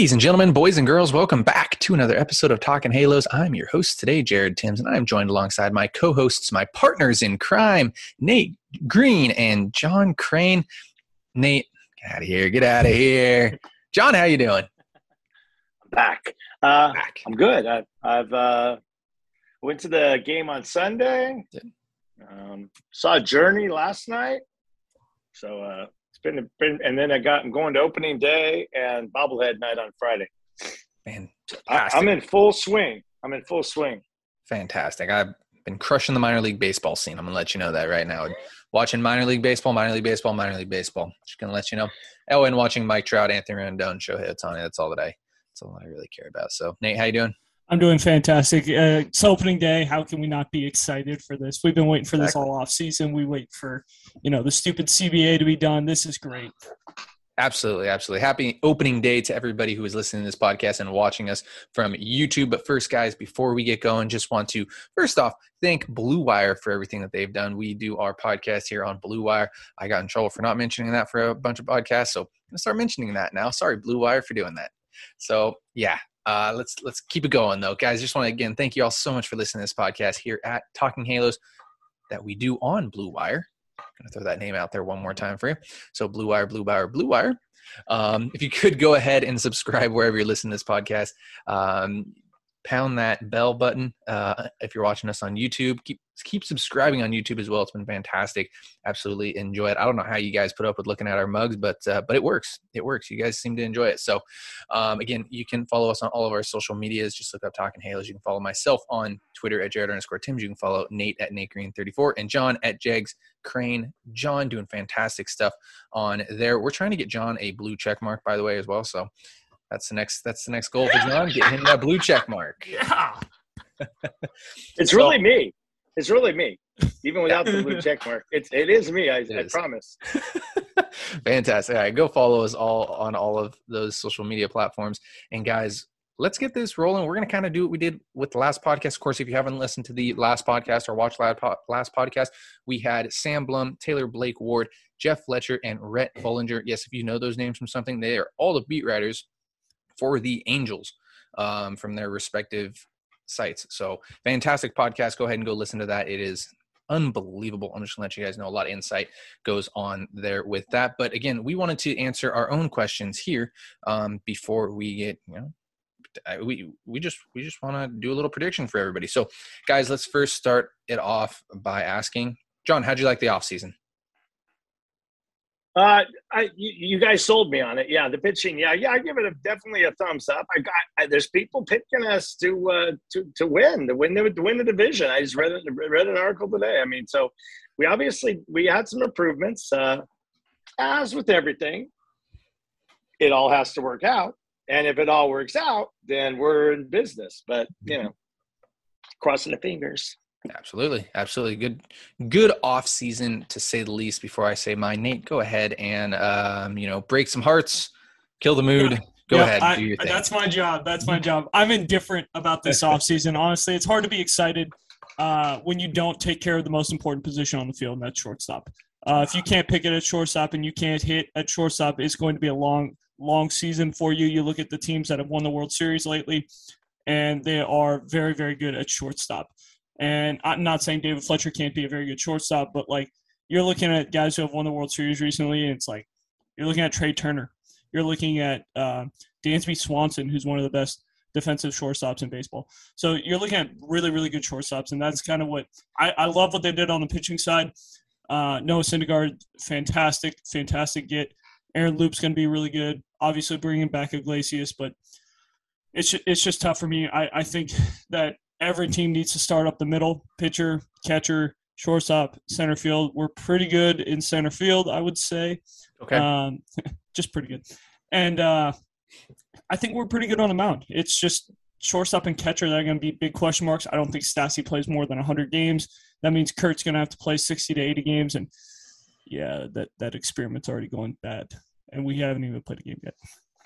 Ladies and gentlemen, boys and girls, welcome back to another episode of Talking Halos. I'm your host today, Jared Timms, and I'm joined alongside my co-hosts, my partners in crime, Nate Green and John Crane. Nate, get out of here! Get out of here! John, how you doing? Back. Uh, back. I'm good. I, I've uh, went to the game on Sunday. Um, saw Journey last night. So uh, been, been and then I got I'm going to opening day and bobblehead night on Friday. Man, I'm in full swing. I'm in full swing. Fantastic. I've been crushing the minor league baseball scene. I'm gonna let you know that right now. Watching minor league baseball, minor league baseball, minor league baseball. Just gonna let you know. Oh, and watching Mike Trout, Anthony Rendon, Shohei Ohtani. That's all that I. That's all I really care about. So, Nate, how you doing? I'm doing fantastic. Uh, it's opening day. How can we not be excited for this? We've been waiting for this all off season. We wait for, you know, the stupid CBA to be done. This is great. Absolutely, absolutely. Happy opening day to everybody who is listening to this podcast and watching us from YouTube. But first, guys, before we get going, just want to first off thank Blue Wire for everything that they've done. We do our podcast here on Blue Wire. I got in trouble for not mentioning that for a bunch of podcasts, so I'm gonna start mentioning that now. Sorry, Blue Wire, for doing that. So yeah, uh, let's let's keep it going though, guys. Just want to again thank you all so much for listening to this podcast here at Talking Halos that we do on Blue Wire. I'm gonna throw that name out there one more time for you. So Blue Wire, Blue Wire, Blue Wire. Um, if you could go ahead and subscribe wherever you're listening to this podcast. Um, pound that bell button uh, if you're watching us on YouTube. Keep keep subscribing on YouTube as well. It's been fantastic. Absolutely enjoy it. I don't know how you guys put up with looking at our mugs, but uh, but it works. It works. You guys seem to enjoy it. So um, again, you can follow us on all of our social medias. Just look up Talking Halos. You can follow myself on Twitter at Jared underscore Timms. You can follow Nate at Nate Green 34 and John at Jegs Crane. John doing fantastic stuff on there. We're trying to get John a blue check mark, by the way, as well. So that's the next. That's the next goal for John. Get him that blue check mark. Yeah. it's so, really me. It's really me. Even without the blue check mark, it's it is me. I, I promise. Fantastic. All right, go follow us all on all of those social media platforms. And guys, let's get this rolling. We're going to kind of do what we did with the last podcast. Of course, if you haven't listened to the last podcast or watched last podcast, we had Sam Blum, Taylor Blake Ward, Jeff Fletcher, and Rhett Bollinger. Yes, if you know those names from something, they are all the beat writers for the Angels um, from their respective sites. So fantastic podcast. Go ahead and go listen to that. It is unbelievable. I'm just gonna let you guys know a lot of insight goes on there with that. But again, we wanted to answer our own questions here um, before we get you know we we just we just want to do a little prediction for everybody. So guys, let's first start it off by asking John, how'd you like the off season? Uh, I you, you, guys sold me on it. Yeah, the pitching. Yeah, yeah, I give it a, definitely a thumbs up. I got I, there's people picking us to uh, to to win to win the to win the division. I just read it, read an article today. I mean, so we obviously we had some improvements. Uh, as with everything, it all has to work out, and if it all works out, then we're in business. But you know, crossing the fingers. Absolutely, absolutely good, good off season to say the least. Before I say mine, Nate, go ahead and um, you know break some hearts, kill the mood. Yeah. Go yeah, ahead, I, do your thing. That's my job. That's my job. I'm indifferent about this off season. Honestly, it's hard to be excited uh, when you don't take care of the most important position on the field, and that's shortstop. Uh, if you can't pick it at shortstop and you can't hit at shortstop, it's going to be a long, long season for you. You look at the teams that have won the World Series lately, and they are very, very good at shortstop. And I'm not saying David Fletcher can't be a very good shortstop, but like you're looking at guys who have won the World Series recently, and it's like you're looking at Trea Turner, you're looking at uh, Dansby Swanson, who's one of the best defensive shortstops in baseball. So you're looking at really, really good shortstops, and that's kind of what I, I love what they did on the pitching side. Uh, Noah Syndergaard, fantastic, fantastic get. Aaron Loup's going to be really good. Obviously, bringing back Iglesias, but it's it's just tough for me. I, I think that every team needs to start up the middle pitcher, catcher, shortstop, center field. We're pretty good in center field, I would say. Okay. Um, just pretty good. And uh, I think we're pretty good on the mound. It's just shortstop and catcher that are going to be big question marks. I don't think Stassi plays more than 100 games. That means Kurt's going to have to play 60 to 80 games. And yeah, that, that experiment's already going bad. And we haven't even played a game yet.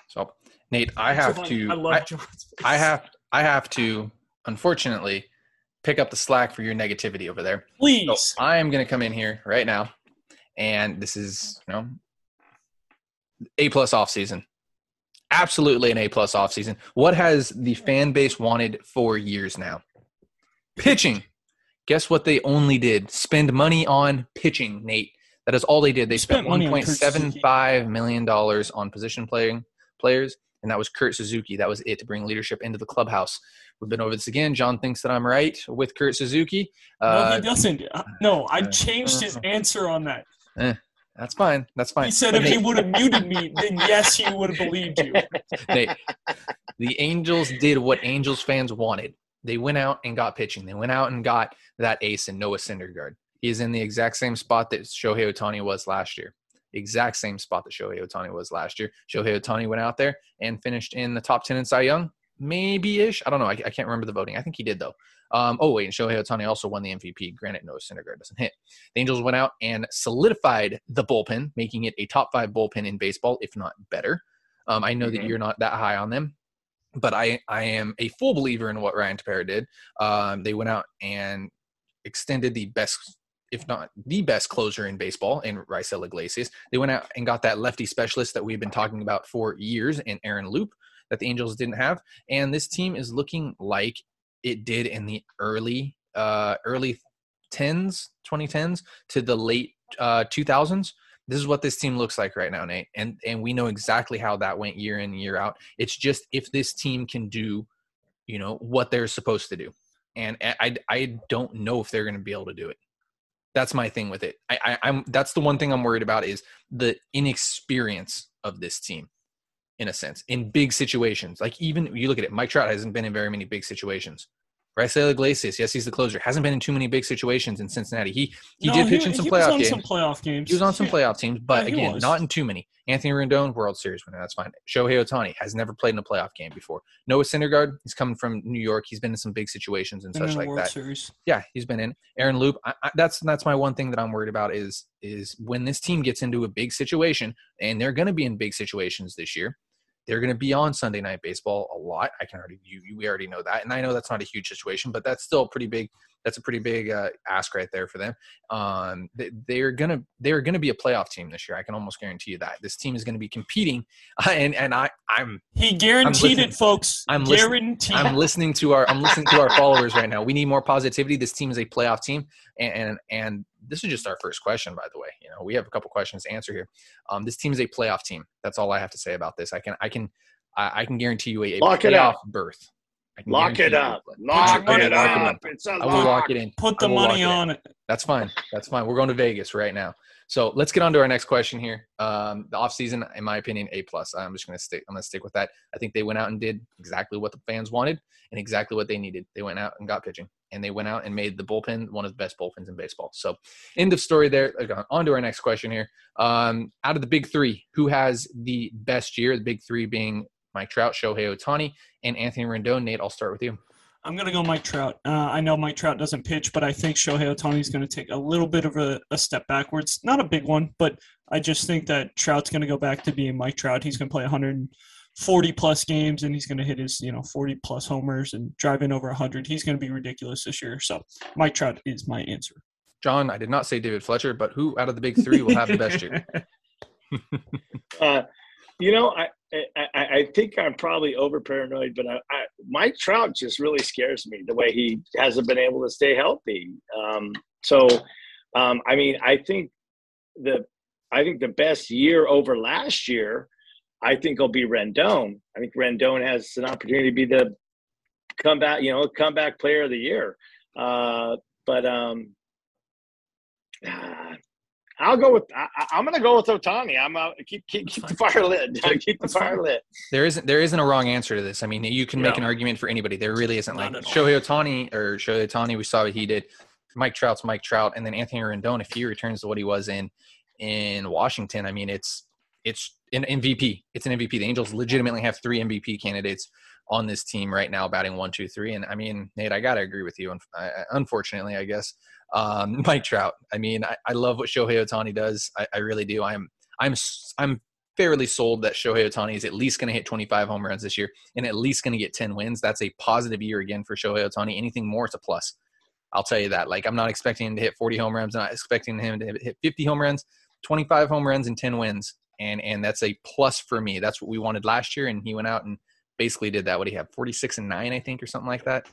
So, Nate, I have to. I love I, I have. I have to unfortunately, pick up the slack for your negativity over there. Please. So I am going to come in here right now, and this is you know a plus off season. Absolutely an A plus off season. What has the fan base wanted for years now? Pitching. Guess what they only did? Spend money on pitching, Nate. That is all they did. They spent, spent $1.75 million on position playing players, and that was Kurt Suzuki. That was it to bring leadership into the clubhouse. We've been over this again. John thinks that I'm right with Kurt Suzuki. Uh, no, he uh, doesn't. Uh, no, I changed his answer on that. Eh, that's fine. That's fine. He said but if he would have muted me, then yes, he would have believed you. They, the Angels did what Angels fans wanted. They went out and got pitching. They went out and got that ace in Noah Syndergaard. He is in the exact same spot that Shohei Ohtani was last year. Exact same spot that Shohei Ohtani was last year. Shohei Ohtani went out there and finished in the top 10 in Cy Young maybe ish. I don't know. I, I, can't remember the voting. I think he did though. Um, oh wait, and Shohei Ohtani also won the MVP. Granted, Noah Syndergaard doesn't hit. The Angels went out and solidified the bullpen, making it a top five bullpen in baseball, if not better. Um, I know mm-hmm. that you're not that high on them, but I I am a full believer in what Ryan Tepera did. Um, they went out and extended the best if not the best closer in baseball in Raisel Iglesias. They went out and got that lefty specialist that we've been talking about for years in Aaron Loup that the Angels didn't have. And this team is looking like it did in the early uh, early 10s, 2010s to the late uh, 2000s. This is what this team looks like right now, Nate. And and we know exactly how that went year in year out. It's just if this team can do, you know, what they're supposed to do. And I I don't know if they're going to be able to do it. That's my thing with it. I, I I'm that's the one thing I'm worried about is the inexperience of this team in a sense in big situations. Like even you look at it, Mike Trout hasn't been in very many big situations. Raisel Iglesias, yes, he's the closer. Hasn't been in too many big situations in Cincinnati. He he no, did pitch he, in some playoff games. Some playoff games. He was on some yeah. playoff teams, but yeah, again, was. not in too many. Anthony Rendon, World Series winner, that's fine. Shohei Ohtani has never played in a playoff game before. Noah Syndergaard, he's coming from New York. He's been in some big situations and been such like World that. Series. Yeah, he's been in. Aaron Loup, I, I, that's that's my one thing that I'm worried about is is when this team gets into a big situation, and they're going to be in big situations this year they're going to be on Sunday Night Baseball a lot. I can already you, we already know that, and I know that's not a huge situation, but that's still pretty big. That's a pretty big uh, ask right there for them. Um, they, are gonna they're gonna be a playoff team this year. I can almost guarantee you that this team is going to be competing. and and I I'm he guaranteed I'm it, folks. I'm guaranteed. Listening, I'm listening to our I'm listening to our followers right now. We need more positivity. This team is a playoff team, and and, and this is just our first question, by the way. You know, we have a couple questions to answer here. Um, this team is a playoff team. That's all I have to say about this. I can, I can, I, I can guarantee you a, a lock playoff berth. Lock it up. Lock it up. It's a I will lock it in. Put the money on it. That's fine. That's fine. We're going to Vegas right now. So let's get on to our next question here. Um, the offseason, in my opinion, A plus. I'm just gonna stick. I'm gonna stick with that. I think they went out and did exactly what the fans wanted and exactly what they needed. They went out and got pitching, and they went out and made the bullpen one of the best bullpens in baseball. So, end of story there. On to our next question here. Um, out of the big three, who has the best year? The big three being Mike Trout, Shohei Ohtani, and Anthony Rendon. Nate, I'll start with you. I'm going to go Mike Trout. Uh, I know Mike Trout doesn't pitch, but I think Shohei Ohtani is going to take a little bit of a, a, step backwards. Not a big one, but I just think that Trout's going to go back to being Mike Trout. He's going to play 140 plus games, and he's going to hit his you know 40 plus homers and drive in over 100. He's going to be ridiculous this year. So Mike Trout is my answer. John, I did not say David Fletcher, but who out of the big three will have the best year? uh, you know, I, I, I think I'm probably over paranoid, but I, I, Mike Trout just really scares me the way he hasn't been able to stay healthy. Um, so, um, I mean, I think the I think the best year over last year, I think will be Rendon. I think Rendon has an opportunity to be the comeback, you know, comeback player of the year. Uh, but um, I'll go with. I, am going to go with Ohtani. I'm uh, keep keep, keep the fire lit. keep the fire lit. There isn't there isn't a wrong answer to this. I mean, you can make an argument for anybody. There really isn't. Not like Shohei Ohtani or Shohei Ohtani, we saw what he did. Mike Trout's Mike Trout, and then Anthony Rendon. If he returns to what he was in in Washington, I mean, it's it's an MVP. It's an MVP. The Angels legitimately have three MVP candidates on this team right now, batting one, two, three. And I mean, Nate, I gotta agree with you. Unfortunately, I guess um, Mike Trout. I mean, I, I, love what Shohei Ohtani does. I, I, really do. I'm I'm I'm fairly sold that Shohei Ohtani is at least going to hit 25 home runs this year and at least going to get 10 wins. That's a positive year again for Shohei Ohtani. Anything more, it's a plus. I'll tell you that. Like, I'm not expecting him to hit 40 home runs. I'm not expecting him to hit 50 home runs, 25 home runs, and 10 wins. And and that's a plus for me. That's what we wanted last year, and he went out and basically did that. What do you have? 46 and nine, I think, or something like that.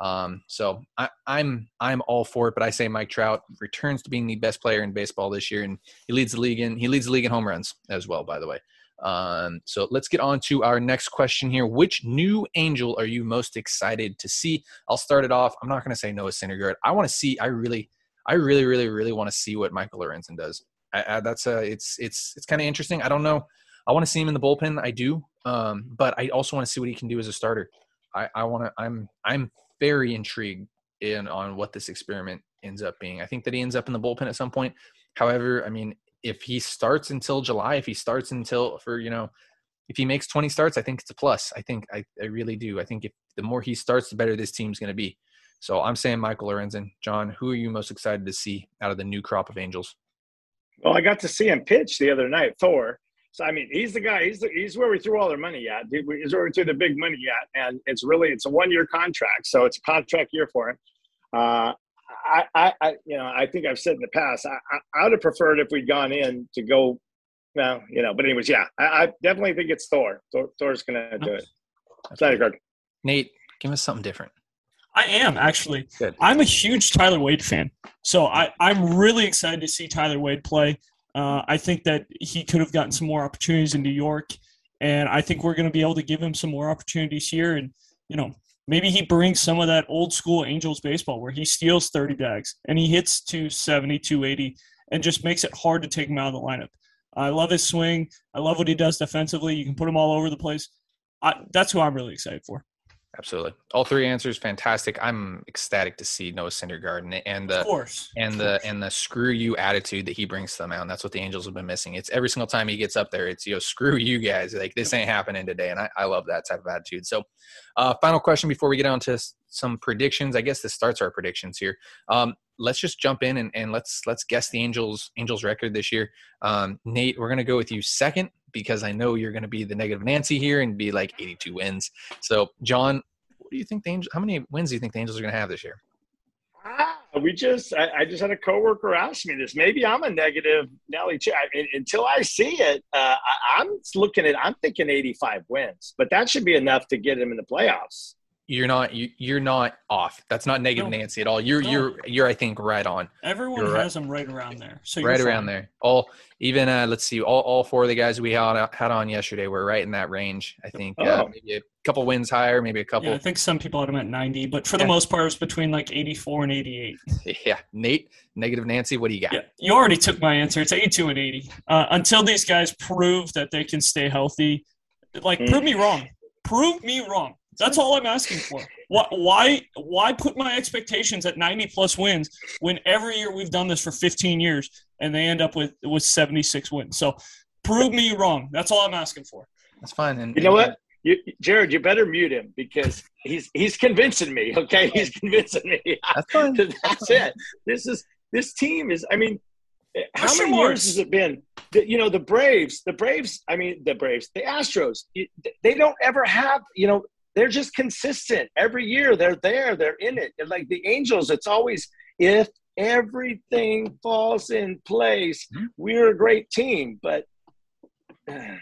Um, so I, I'm I'm all for it, but I say Mike Trout returns to being the best player in baseball this year, and he leads the league in he leads the league in home runs as well. By the way, um, so let's get on to our next question here. Which new Angel are you most excited to see? I'll start it off. I'm not going to say Noah Syndergaard. I want to see. I really, I really, really, really want to see what Michael Lorenzen does. I, I, that's a. It's it's it's kind of interesting. I don't know. I want to see him in the bullpen. I do, um, but I also want to see what he can do as a starter. I, I want to. I'm I'm very intrigued in on what this experiment ends up being. I think that he ends up in the bullpen at some point. However, I mean, if he starts until July, if he starts until for you know, if he makes 20 starts, I think it's a plus. I think I, I really do. I think if the more he starts, the better this team's going to be. So I'm saying Michael Lorenzen. John, who are you most excited to see out of the new crop of Angels? Well, I got to see him pitch the other night, Thor. So I mean, he's the guy. He's the, he's where we threw all their money at. He's where we threw the big money at, and it's really it's a one year contract, so it's a contract year for him. Uh, I, I, I, you know, I think I've said in the past, I, I, I would have preferred if we'd gone in to go. Well, you know, but anyways, yeah, I, I definitely think it's Thor. Thor Thor's gonna do it. Syndergaard. Nate, give us something different. I am actually. Good. I'm a huge Tyler Wade fan, so I, I'm really excited to see Tyler Wade play. Uh, I think that he could have gotten some more opportunities in New York, and I think we're going to be able to give him some more opportunities here. And you know, maybe he brings some of that old school Angels baseball where he steals 30 bags and he hits 270, 280, and just makes it hard to take him out of the lineup. I love his swing. I love what he does defensively. You can put him all over the place. I, that's who I'm really excited for. Absolutely. All three answers fantastic. I'm ecstatic to see Noah Syndergaard and, and the and the and the screw you attitude that he brings to the mound. That's what the Angels have been missing. It's every single time he gets up there, it's you know, screw you guys. Like this ain't happening today. And I, I love that type of attitude. So uh, final question before we get on to some predictions. I guess this starts our predictions here. Um, let's just jump in and, and let's let's guess the Angels Angels record this year. Um, Nate, we're gonna go with you second because I know you're gonna be the negative Nancy here and be like 82 wins. So John, what do you think the Angels? How many wins do you think the Angels are gonna have this year? Ah, we just I, I, just had a coworker ask me this. Maybe I'm a negative Nelly. I, until I see it, uh, I, I'm looking at. I'm thinking 85 wins, but that should be enough to get him in the playoffs you're not you, you're not off. That's not negative no. Nancy at all. You're no. you're you're I think right on. Everyone you're has right. them right around there. So right around there. All even uh, let's see, all, all four of the guys we had had on yesterday were right in that range. I think uh, oh. uh, maybe a couple wins higher, maybe a couple. Yeah, I think some people had them at 90, but for yeah. the most part, it's between like 84 and 88. Yeah, Nate, negative Nancy, what do you got? Yeah, you already took my answer. It's 82 and 80. Uh, until these guys prove that they can stay healthy, like mm. prove me wrong. Prove me wrong. That's all I'm asking for. Why, why, put my expectations at 90 plus wins when every year we've done this for 15 years and they end up with with 76 wins? So prove me wrong. That's all I'm asking for. That's fine. And you know what? You, Jared, you better mute him because he's he's convincing me. Okay, he's convincing me. That's fine. That's it. This is this team is. I mean, how Question many marks. years has it been? The, you know, the Braves. The Braves. I mean, the Braves. The Astros. They don't ever have. You know, they're just consistent every year. They're there. They're in it. And like the Angels, it's always if everything falls in place, Mhm. we're a great team. But yeah,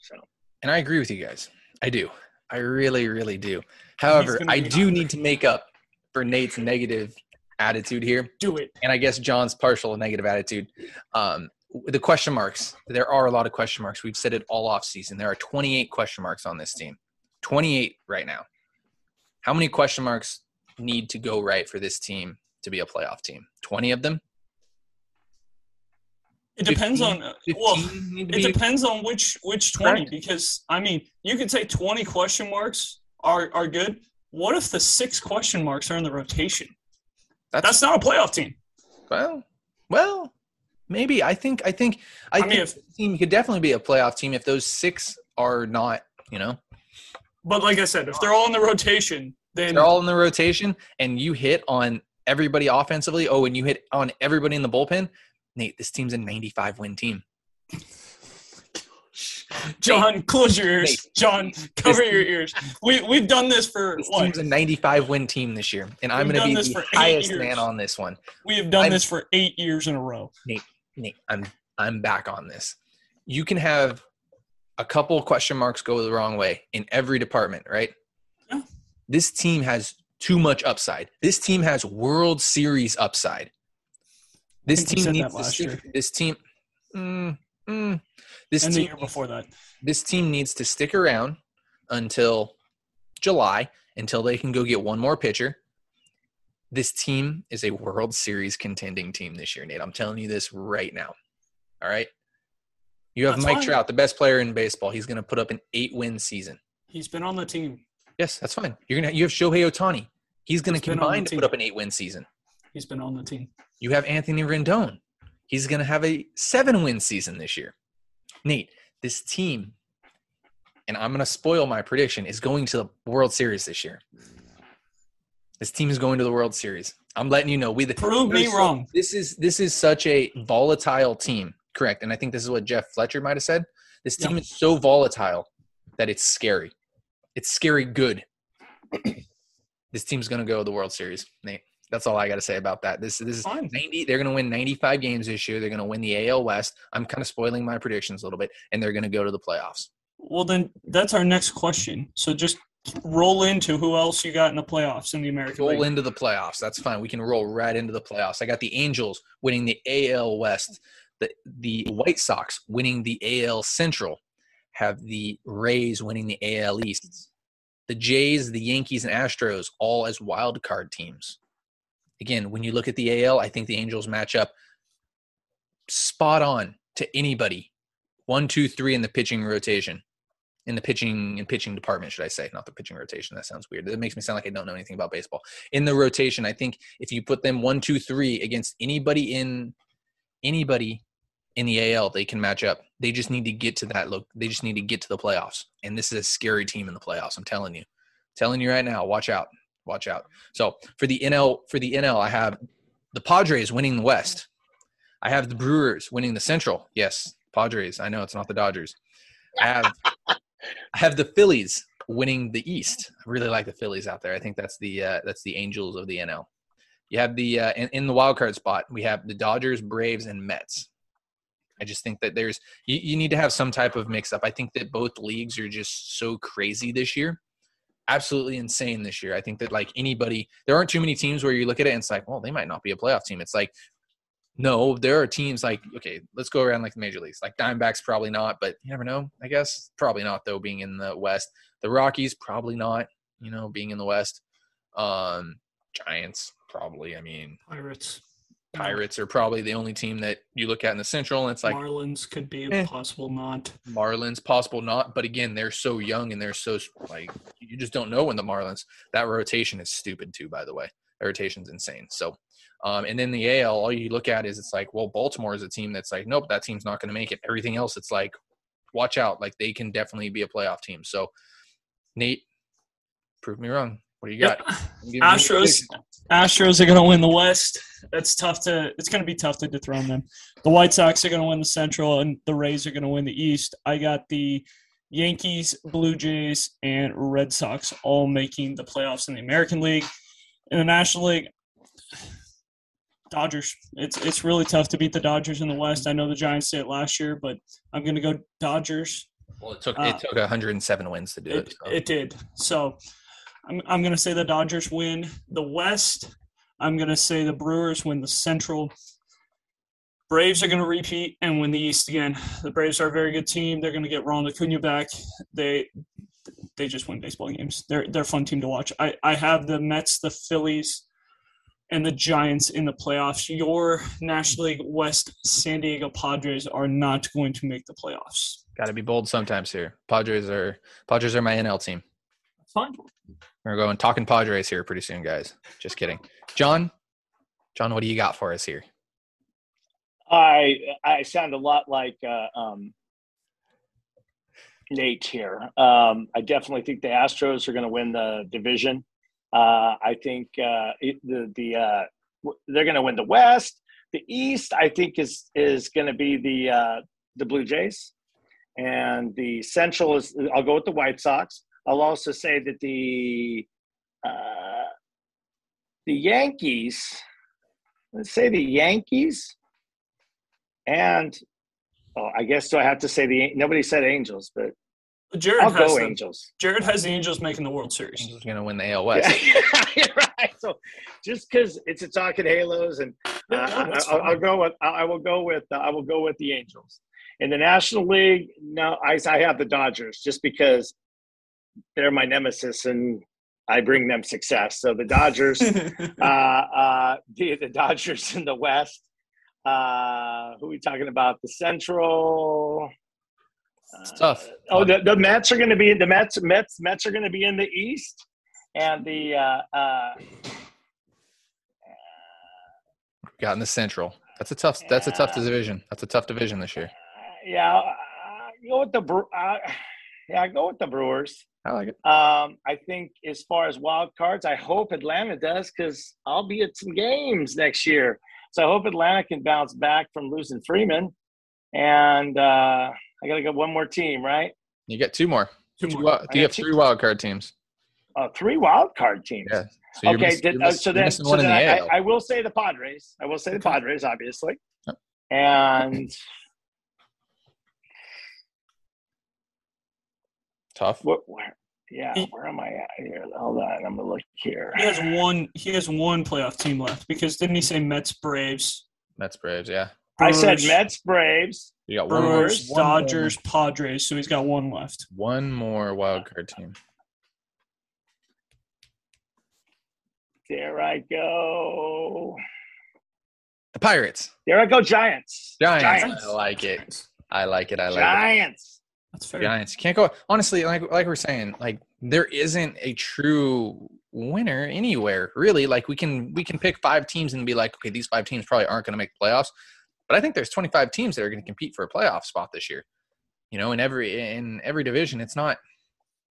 so And I agree with you guys. I do. I really, really do. However, I do hungry. need to make up for Nate's negative attitude here. Do it. and I guess John's partial negative attitude. Um, the question marks. There are a lot of question marks. We've said it all off season. There are 28 question marks on this team. 28 right now. How many question marks need to go right for this team to be a playoff team? 20 of them. It depends 15 on well, 15 need it depends on which which twenty Correct. because I mean you could say twenty question marks are are good. What if the six question marks are in the rotation? That's not a playoff team. well, well, maybe. I think. I think. I, I think mean, if- team could definitely be a playoff team if those six are not. You know, But like I said, if they're all in the rotation, then they're all in the rotation and you hit on everybody offensively oh and you hit on everybody in the bullpen nate this team's a 95 win team John, close your ears. Nate. John, cover your ears. We we've done this for this what? team's a 95 win team this year and i'm going to be the highest years. man on this one We have done I'm- this for eight years in a row. Nate, Nate i'm i'm back on this you can have a couple of question marks go the wrong way in every department right Yeah. this team has too much upside this team has world series upside this team needs to stick, year. this team mm, mm, this And the team year before that. this team needs to stick around until July until they can go get one more pitcher. This team is a World Series contending team this year, Nate. I'm telling you this right now. All right. You have That's Mike fine. Trout, the best player in baseball. He's going to put up an eight win season. He's been on the team. Yes, that's fine. You're gonna you have Shohei Ohtani. He's going He's to been on the combine to put up an eight win season. He's been on the team. You have Anthony Rendon. He's going to have a seven win season this year. Nate, this team, and I'm going to spoil my prediction, is going to the World Series this year. This team is going to the World Series. I'm letting you know. We the, Prove me wrong. This is this is such a volatile team. Correct, and I think this is what Jeff Fletcher might have said. This team is so volatile that it's scary. It's scary good. this team's going to go to the World Series, Nate. That's all I got to say about that. This this is Fine. 90 they're going to win 95 games this year. They're going to win the AL West. I'm kind of spoiling my predictions a little bit and they're going to go to the playoffs. Well, then that's our next question. So just roll into who else you got in the playoffs in the American Roll League. into the playoffs. That's fine. We can roll right into the playoffs. I got the Angels winning the AL West. The the White Sox winning the AL Central. Have the Rays winning the AL East. The Jays, the Yankees, and Astros all as wild card teams. Again, when you look at the AL, I think the Angels match up spot on to anybody. One, two, three in the pitching rotation. In the pitching and pitching department, should I say? Not the pitching rotation. That sounds weird. That makes me sound like I don't know anything about baseball. In the rotation, I think if you put them one, two, three against anybody in anybody in the AL, they can match up. They just need to get to that look. They just need to get to the playoffs. And this is a scary team in the playoffs. I'm telling you. telling you right now, watch out. Watch out. So for the NL, for the NL, I have the Padres winning the West. I have the Brewers winning the Central. Yes, Padres. I know it's not the Dodgers. I have I have the Phillies winning the East. I really like the Phillies out there. I think that's the uh, that's the Angels of the NL. You have the uh, in, in the wild card spot. We have the Dodgers, Braves, and Mets. I just think that there's you, you need to have some type of mix up. I think that both leagues are just so crazy this year. Absolutely insane this year. I think that like anybody, there aren't too many teams where you look at it and it's like, well, they might not be a playoff team. It's like, no, there are teams like, okay, let's go around like the major leagues. Like Diamondbacks, probably not, but you never know. I guess probably not though, being in the West. The Rockies, probably not. You know, being in the West. Um, Giants, probably. I mean, Pirates. Pirates are probably the only team that you look at in the Central, and it's like Marlins could be Eh. a possible not. Marlins, possible not. But again, they're so young and they're so like you just don't know when the Marlins. That rotation is stupid too, by the way. That rotation's insane. So, um, and then the AL, all you look at is it's like, well, Baltimore is a team that's like, nope, that team's not going to make it. Everything else, it's like, watch out, like they can definitely be a playoff team. So, Nate, prove me wrong. What do you got? Yep. Give Astros. Astros are going to win the West. That's tough to. It's going to be tough to dethrone them. The White Sox are going to win the Central, and the Rays are going to win the East. I got the Yankees, Blue Jays, and Red Sox all making the playoffs in the American League. In the National League, Dodgers. It's it's really tough to beat the Dodgers in the West. I know the Giants did it last year, but I'm going to go Dodgers. Well, it took Uh, it took 107 wins to do it. It, so. it did. So I'm, I'm going to say the Dodgers win the West. I'm going to say the Brewers win the Central. Braves are going to repeat and win the East again. The Braves are a very good team. They're going to get Ronald Acuna back. They they just win baseball games. They're they're a fun team to watch. I, I have the Mets, the Phillies, and the Giants in the playoffs. Your National League West San Diego Padres are not going to make the playoffs. Got to be bold sometimes here. Padres are Padres are my NL team. Fine. We're going talking Padres here pretty soon, guys. Just kidding. John, John, what do you got for us here? I I sound a lot like uh, um, Nate here. Um, I definitely think the Astros are going to win the division. Uh, I think uh, it, the the uh, they're going to win the West. The East, I think, is is going to be the uh, the Blue Jays, and the Central is. I'll go with the White Sox. I'll also say that the uh, the Yankees. Let's say the Yankees and oh, I guess do I have to say the nobody said Angels, but Jared I'll has go them. Angels. Jared has the Angels making the World Series. Angels going to win the AL West. Yeah, right. So just because it's a talking Halos, and uh, Yeah, no, that's I, will go with I will go with uh, I will go with the Angels. In the National League, no, I I have the Dodgers just because they're my nemesis and I bring them success. So the Dodgers, uh, uh, the, the Dodgers in the West. Uh, who are we talking about? The Central. It's tough. Oh, the, the Mets are going to be in the Mets. Mets Mets are going to be in the East, and the uh, uh, Got in the Central. That's a tough. That's a tough division. That's a tough division this year. yeah, uh, go with the Bre- uh, yeah, go with the Brewers. I like it. Um, I think as far as wild cards, I hope Atlanta does because I'll be at some games next year. So I hope Atlanta can bounce back from losing Freeman. And uh, I got to go one more team, right? You get two more. Two Two more. wi- I you have got two- three wild card teams. Uh, three wild card teams. Yeah. So you're okay, miss- did, you're uh, so then, so then the I, I, I will say the Padres. I will say the Padres, obviously. Yep. And Tough. what? Where, yeah, He- where am I at here? Hold on, I'm gonna look here. He has one. He has one playoff team left because didn't he say Mets, Braves, Mets, Braves. Yeah. I said Brewers, Mets, Braves. You got one more. Brewers, one more- Dodgers, Padres. So he's got one left. One more wild card team. There I go. The Pirates. There I go. Giants. Giants. Giants. I like it. I like it. I like it. Giants. That's fair. Giants. Can't go. Honestly, like like we're saying, like there isn't a true winner anywhere really. Like we can we can pick five teams and be like, okay, these five teams probably aren't going to make the playoffs. But I think there's 25 teams that are going to compete for a playoff spot this year. You know, in every in every division, it's not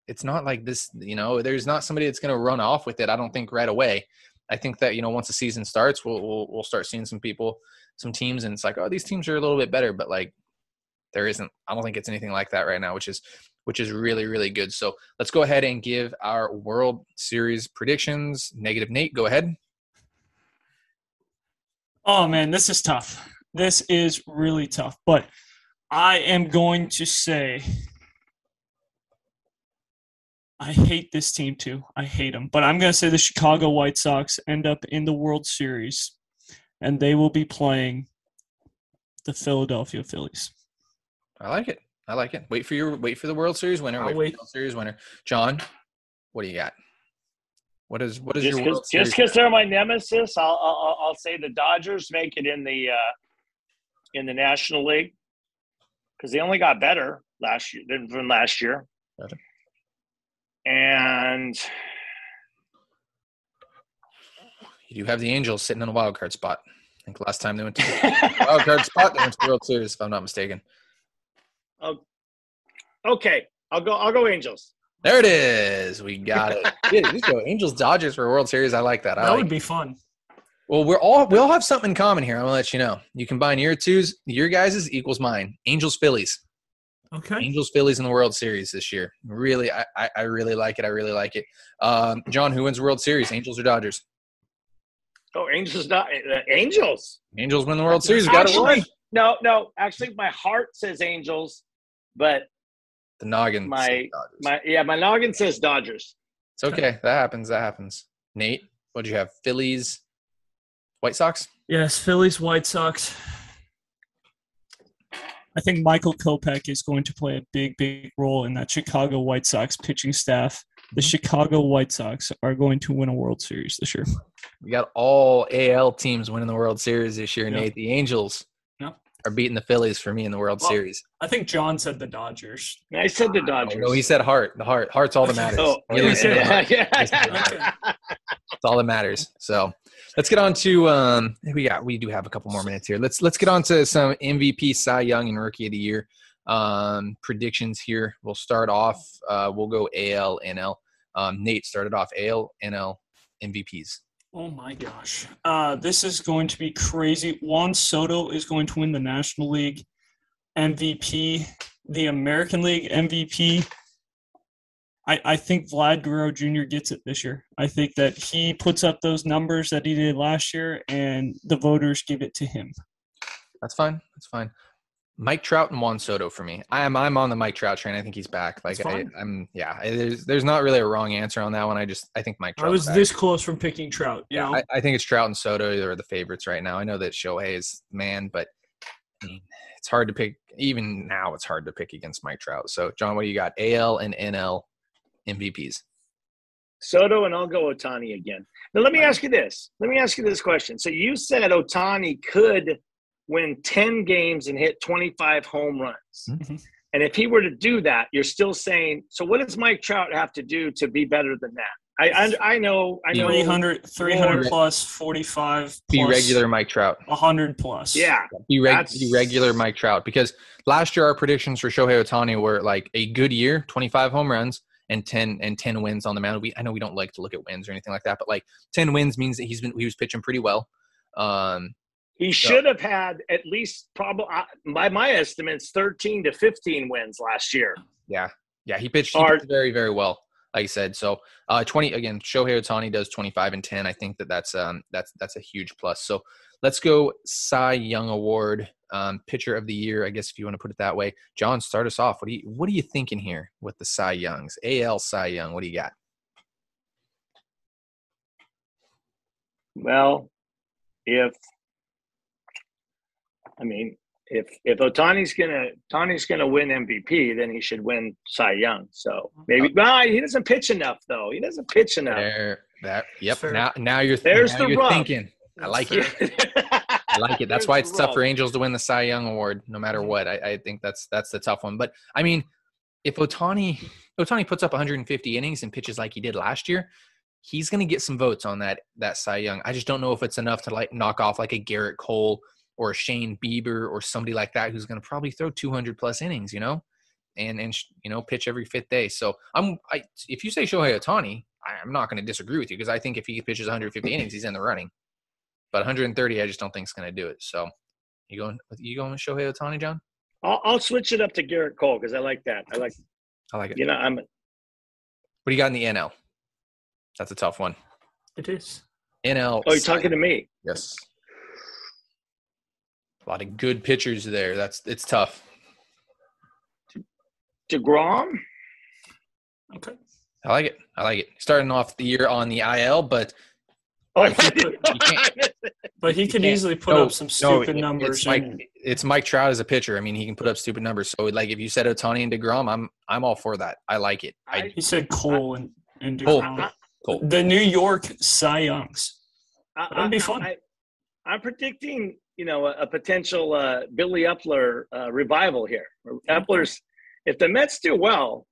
it's not like this. You know, there's not somebody that's going to run off with it. I don't think right away. I think that you know once the season starts, we'll we'll, we'll start seeing some people, some teams, and it's like, oh, these teams are a little bit better. But like there isn't i don't think it's anything like that right now which is which is really really good so let's go ahead and give our world series predictions negative nate go ahead Oh man, this is tough. This is really tough. But I am going to say I hate this team too. I hate them. But I'm going to say the Chicago White Sox end up in the World Series and they will be playing the Philadelphia Phillies. I like it. I like it. Wait for your wait for the world series winner I'll wait, wait. for the world series winner. John what do you got? What is what is Just your because world just series 'cause they're my nemesis, I'll, I'll I'll say the Dodgers make it in the uh, in the National League because they only got better last year than from last year. Gotcha. And you do have the angels sitting in a wild card spot. I think last time they went to the wild card spot they went to the world series if i'm not mistaken okay, I'll go. I'll go Angels. There it is. We got it. yeah, just go Angels Dodgers for a World Series. I like that. I That like would be fun. Well, we're all we all have something in common here. I'm gonna let you know. You combine your twos, your guys's equals mine. Angels Phillies. Okay. Angels Phillies in the World Series this year. Really, I, I, I really like it. I really like it. Um, John, who wins World Series? Angels or Dodgers? Oh, Angels not uh, Angels. Angels win the World Series. We got it Actually, no, no. Actually, my heart says Angels, but The noggin. my- my yeah, my noggin says Dodgers. it's okay. That happens. That happens. Nate, what do you have? Phillies, White Sox. Yes, Phillies, White Sox. I think Michael Kopech is going to play a big, big role in that Chicago White Sox pitching staff. The mm-hmm. Chicago White Sox are going to win a World Series this year. We got all AL teams winning the World Series this year. Yeah. Nate, the Angels Yeah. Are beating the Phillies for me in the World Well, Series. I think John said the Dodgers. I said the Oh, Dodgers. no, he said heart. The heart. Heart's all that matters. Oh, yeah, the yeah, heart. yeah. Listen to the heart. That's all that matters. So let's get on to um we got we do have a couple more minutes here. Let's let's get on to some MVP Cy Young and Rookie of the Year um predictions here. We'll start off uh we'll go AL NL. Um Nate started off AL NL MVPs. Oh my gosh. Uh, this is going to be crazy. Juan Soto is going to win the National League MVP, the American League MVP. I, I think Vlad Guerrero Jr. gets it this year. I think that he puts up those numbers that he did last year, and the voters give it to him. That's fine. That's fine. Mike Trout and Juan Soto for me. I am I'm on the Mike Trout train. I think he's back. Like I, I'm yeah. There's there's not really a wrong answer on that one. I just I think Mike Trout. I was this close from picking Trout. You Yeah, know? I, I think it's Trout and Soto that are the favorites right now. I know that Shohei is man, but I mean, it's hard to pick. Even now, it's hard to pick against Mike Trout. So, John, what do you got? AL and NL MVPs. Soto and I'll go Ohtani again. Now let me ask you this. Let me ask you this question. So you said Ohtani could win 10 games and hit 25 home runs. Mhm. And if he were to do that, you're still saying, so what does Mike Trout have to do to be better than that? I I, I know I know 300, 300 More- plus, 45 Be plus, regular Mike Trout. 100 plus. Yeah. Be, reg- be regular Mike Trout because last year our predictions for Shohei Ohtani were like a good year, 25 home runs and 10 and 10 wins on the mound. We I know we don't like to look at wins or anything like that, but like 10 wins means that he's been he was pitching pretty well. Um, He should have had at least probably by my estimates 13 to 15 wins last year. Yeah, yeah, he pitched, he pitched very, very well. Like I said, so uh, twenty again. Shohei Ohtani does twenty five and ten. I think that that's um that's that's a huge plus. So let's go Cy Young Award, um, pitcher of the year. I guess if you want to put it that way. John, start us off. What do you what are you thinking here with the Cy Youngs? AL Cy Young. What do you got? Well, if I mean, if if Ohtani's gonna Ohtani's gonna win MVP, then he should win Cy Young. So maybe, oh. well, he doesn't pitch enough though. He doesn't pitch enough. There, that. Yep. Fair. Now, now you're There's now the you're rub. thinking. I like it. I like it. That's There's why it's tough for. Angels to win the Cy Young Award, no matter mm-hmm. what. I, I think that's that's the tough one. But I mean, if Ohtani Ohtani puts up 150 innings and pitches like he did last year, he's going to get some votes on that that Cy Young. I just don't know if it's enough to like knock off like a Gerrit Cole or a Shane Bieber or somebody like that who's going to probably throw 200 plus innings, you know, and and you know pitch every fifth day. So I'm I if you say Shohei Ohtani, I- I'm not going to disagree with you because I think if he pitches 150 innings, he's in the running. But 130, I just don't think is going to do it. So you going you going with Shohei Ohtani, John? I'll, I'll switch it up to Gerrit Cole because I like that. I like I like it. you know I'm What do you got in the NL? That's a tough one. It is. NL. oh you're talking to me. Yes. A lot of good pitchers there. That's it's tough. Degrom. Okay. I like it. I like it. Starting off the year on the IL, but Oh, You But he could can't- easily put no, up some no, stupid it- numbers. It's Mike, and- it's Mike Trout as a pitcher. I mean, he can put up stupid numbers. So, like, if you said Ohtani and Degrom, I'm I'm all for that. I like it. I, he said Cole and, and DeGrom. Cole. The New York Cy Youngs. I, That'd be fun. I, am predicting, you know, a, a potential uh, Billy Eppler uh, revival here. Eppler's, if the Mets do well,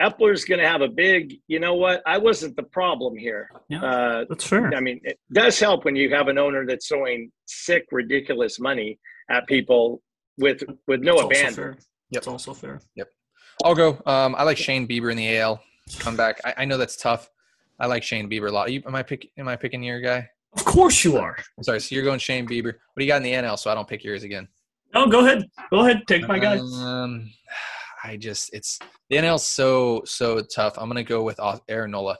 Eppler's going to have a big. You know what? I wasn't the problem here. Yeah, Uh, that's fair. I mean, it does help when you have an owner that's throwing sick, ridiculous money at people with with no It's also abandon. fair. Yep. It's also fair. Yep. I'll go. Um, I like Shane Bieber in the AL. Come back. I, I know that's tough. I like Shane Bieber a lot. You, am I pick? Am I picking your guy? Of course you are. I'm sorry. So you're going Shane Bieber. What do you got in the NL? So I don't pick yours again. No, go ahead. Go ahead. Take my guy. Um, I just it's the NL's so so tough. I'm gonna go with Aaron Nola.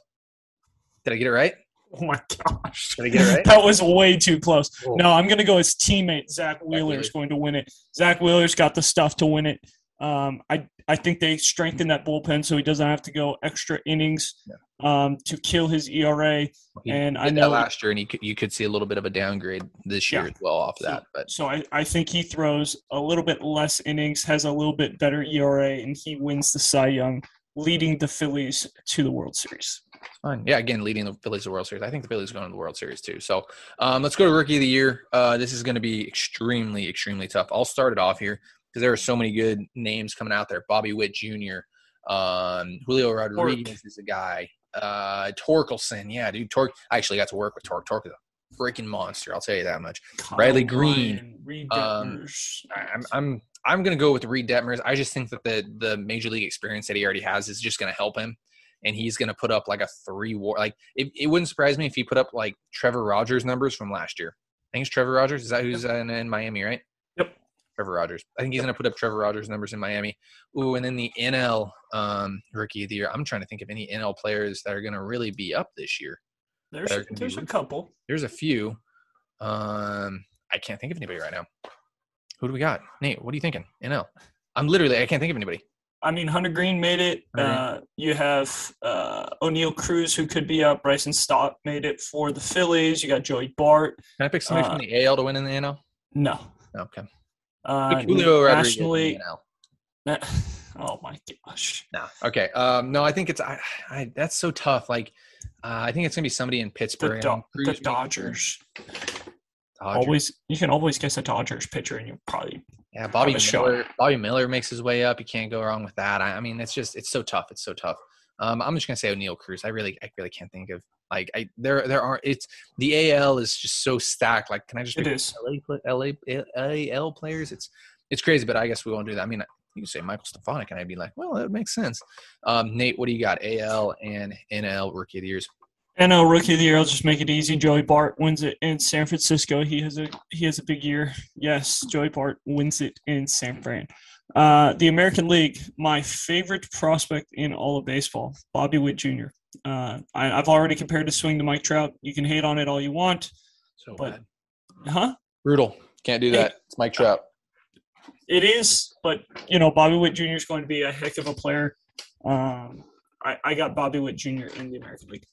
Did I get it right? Oh my gosh. Did I get it right? that was way too close. Cool. No, I'm gonna go his teammate Zack Wheeler is going to win it. Zack Wheeler's got the stuff to win it. Um, I I think they strengthen that bullpen so he doesn't have to go extra innings um, to kill his ERA. He and did I that know last year, and you could, you could see a little bit of a downgrade this year Yeah. as well off So- that. But So I, I think he throws a little bit less innings, has a little bit better ERA, and he wins the Cy Young, leading the Phillies to the World Series. fine. Yeah, again, leading the Phillies to the World Series. I think the Phillies are going to the World Series too. So um, let's go to Rookie of the Year. Uh, this is going to be extremely, extremely tough. I'll start it off here because there are so many good names coming out there. Bobby Witt Jr., um, Julio Rodriguez is a guy. Uh, Torkelson, yeah, dude. Torque. I actually got to work with Torque. Torque is a freaking monster. I'll tell you that much. Bradley Kyle Green, Reed um, I'm I'm I'm gonna go with Reid Detmers. I just think that the the major league experience that he already has is just gonna help him, and he's gonna put up like a three war. Like it, it wouldn't surprise me if he put up like Trevor Rogers numbers from last year. I think it's Trevor Rogers. Is that who's in, in Miami, right? Trevor Rogers. I think he's gonna put up Trevor Rogers numbers in Miami. Ooh, and then the NL um, Rookie of the Year. I'm trying to think of any NL players that are gonna really be up this year. There's, there's a couple. There's a few. Um, I can't think of anybody right now. Who do we got? Nate, what are you thinking? NL. I'm literally I can't think of anybody. I mean, Hunter Greene made it. Uh, you have uh, Oneil Cruz, who could be up. Bryson Stott made it for the Phillies. You got Joey Bart. Can I pick somebody from Uh, the AL to win in the NL? No. Okay. Uh, Julio nationally, the oh my gosh. No. Okay. Um, no, I think it's I, I that's so tough. Like uh, I think it's gonna be somebody in The, Pittsburgh. Do- the. Dodgers. Dodgers. Always, you can always guess a Dodgers pitcher, and you probably Yeah, Bobby. Miller. Bobby Miller makes his way up. You can't go wrong with that. I, I mean, it's just it's so tough. It's so tough. Um, I'm just gonna say Oneil Cruz. I really, I really can't think of like I there there are it's the AL is just so stacked. Like, can I just It pick. LA LA AL players? It's it's crazy, but I guess we won't do that. I mean, you say Michael Stefanic, and I'd be like, well, that would make sense. Um, Nate, what do you got? AL and NL Rookie of the Years. NL Rookie of the Year. I'll just make it easy. Joey Bart wins it in San Francisco. He has a he has a big year. Yes, Joey Bart wins it in San Fran. Uh, the American League. My favorite prospect in all of baseball, Bobby Witt Jr. Uh, I, I've already compared to swing to Mike Trout. You can hate on it all you want, So But- bad. huh? brutal. Can't do that. It's Mike Trout. It is, but you know, Bobby Witt Jr. is going to be a heck of a player. Um, I, I got Bobby Witt Jr. in the American League.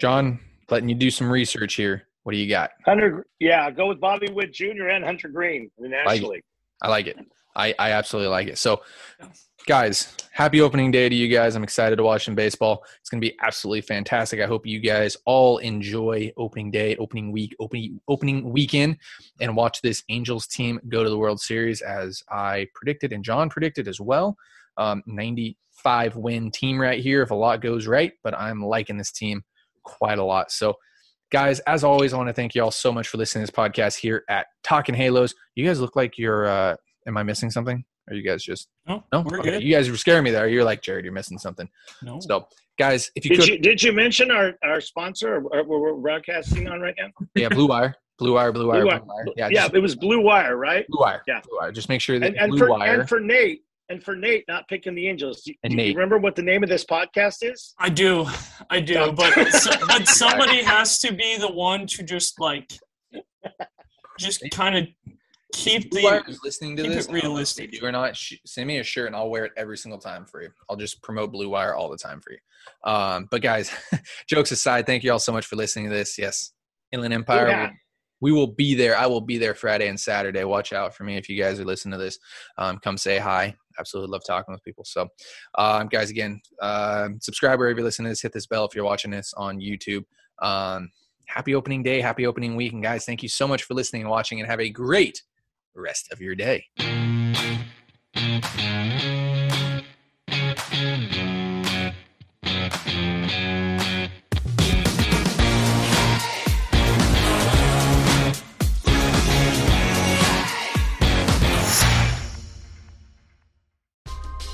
John, letting you do some research here. What do you got? Hunter, yeah, go with Bobby Witt Jr. and Hunter Greene in the National League. I like it. I, I absolutely like it. So, guys, happy opening day to you guys. I'm excited to watch some baseball. It's going to be absolutely fantastic. I hope you guys all enjoy opening day, opening week, opening opening weekend, and watch this Angels team go to the World Series as I predicted and John predicted as well. Um, 95 win team right here if a lot goes right, but I'm liking this team quite a lot. So, guys, as always, I want to thank you all so much for listening to this podcast here at Talking Halos. You guys look like you're. Uh, am I missing something? Are you guys just No, no? we're Okay, good. You guys were scaring me there. You're like Jared. You're missing something. No. So, guys, if you Did could, you did you mention our, our sponsor or, or we're broadcasting on right now? yeah, Blue Wire, Blue Wire, Blue Wire, Blue Blue Wire. Wire. Yeah, Yeah, just it was Blue Wire, right? Blue Wire. Yeah. Blue Wire. Just make sure that And, and Blue for Wire. and for Nate and for Nate not picking the Angels. Do, And do you Nate. remember what the name of this podcast is? I do, I do, but so, but somebody has to be the one to just like, just kind of keep the. is listening to keep this. it I don't know if realistic. they Do or not? sh- Send me a shirt and I'll wear it every single time for you. I'll just promote Blue Wire all the time for you. Um, but guys, jokes aside, thank you all so much for listening to this. Yes, Inland Empire. Yeah. will- we will be there. I will be there Friday and Saturday. Watch out for me if you guys are listening to this. Um, come say hi. Absolutely love talking with people. So, um, guys, again, uh, subscribe wherever you're listening to this. Hit this bell if you're watching this on YouTube. Um, happy opening day. Happy opening week. And guys, thank you so much for listening and watching. And have a great rest of your day.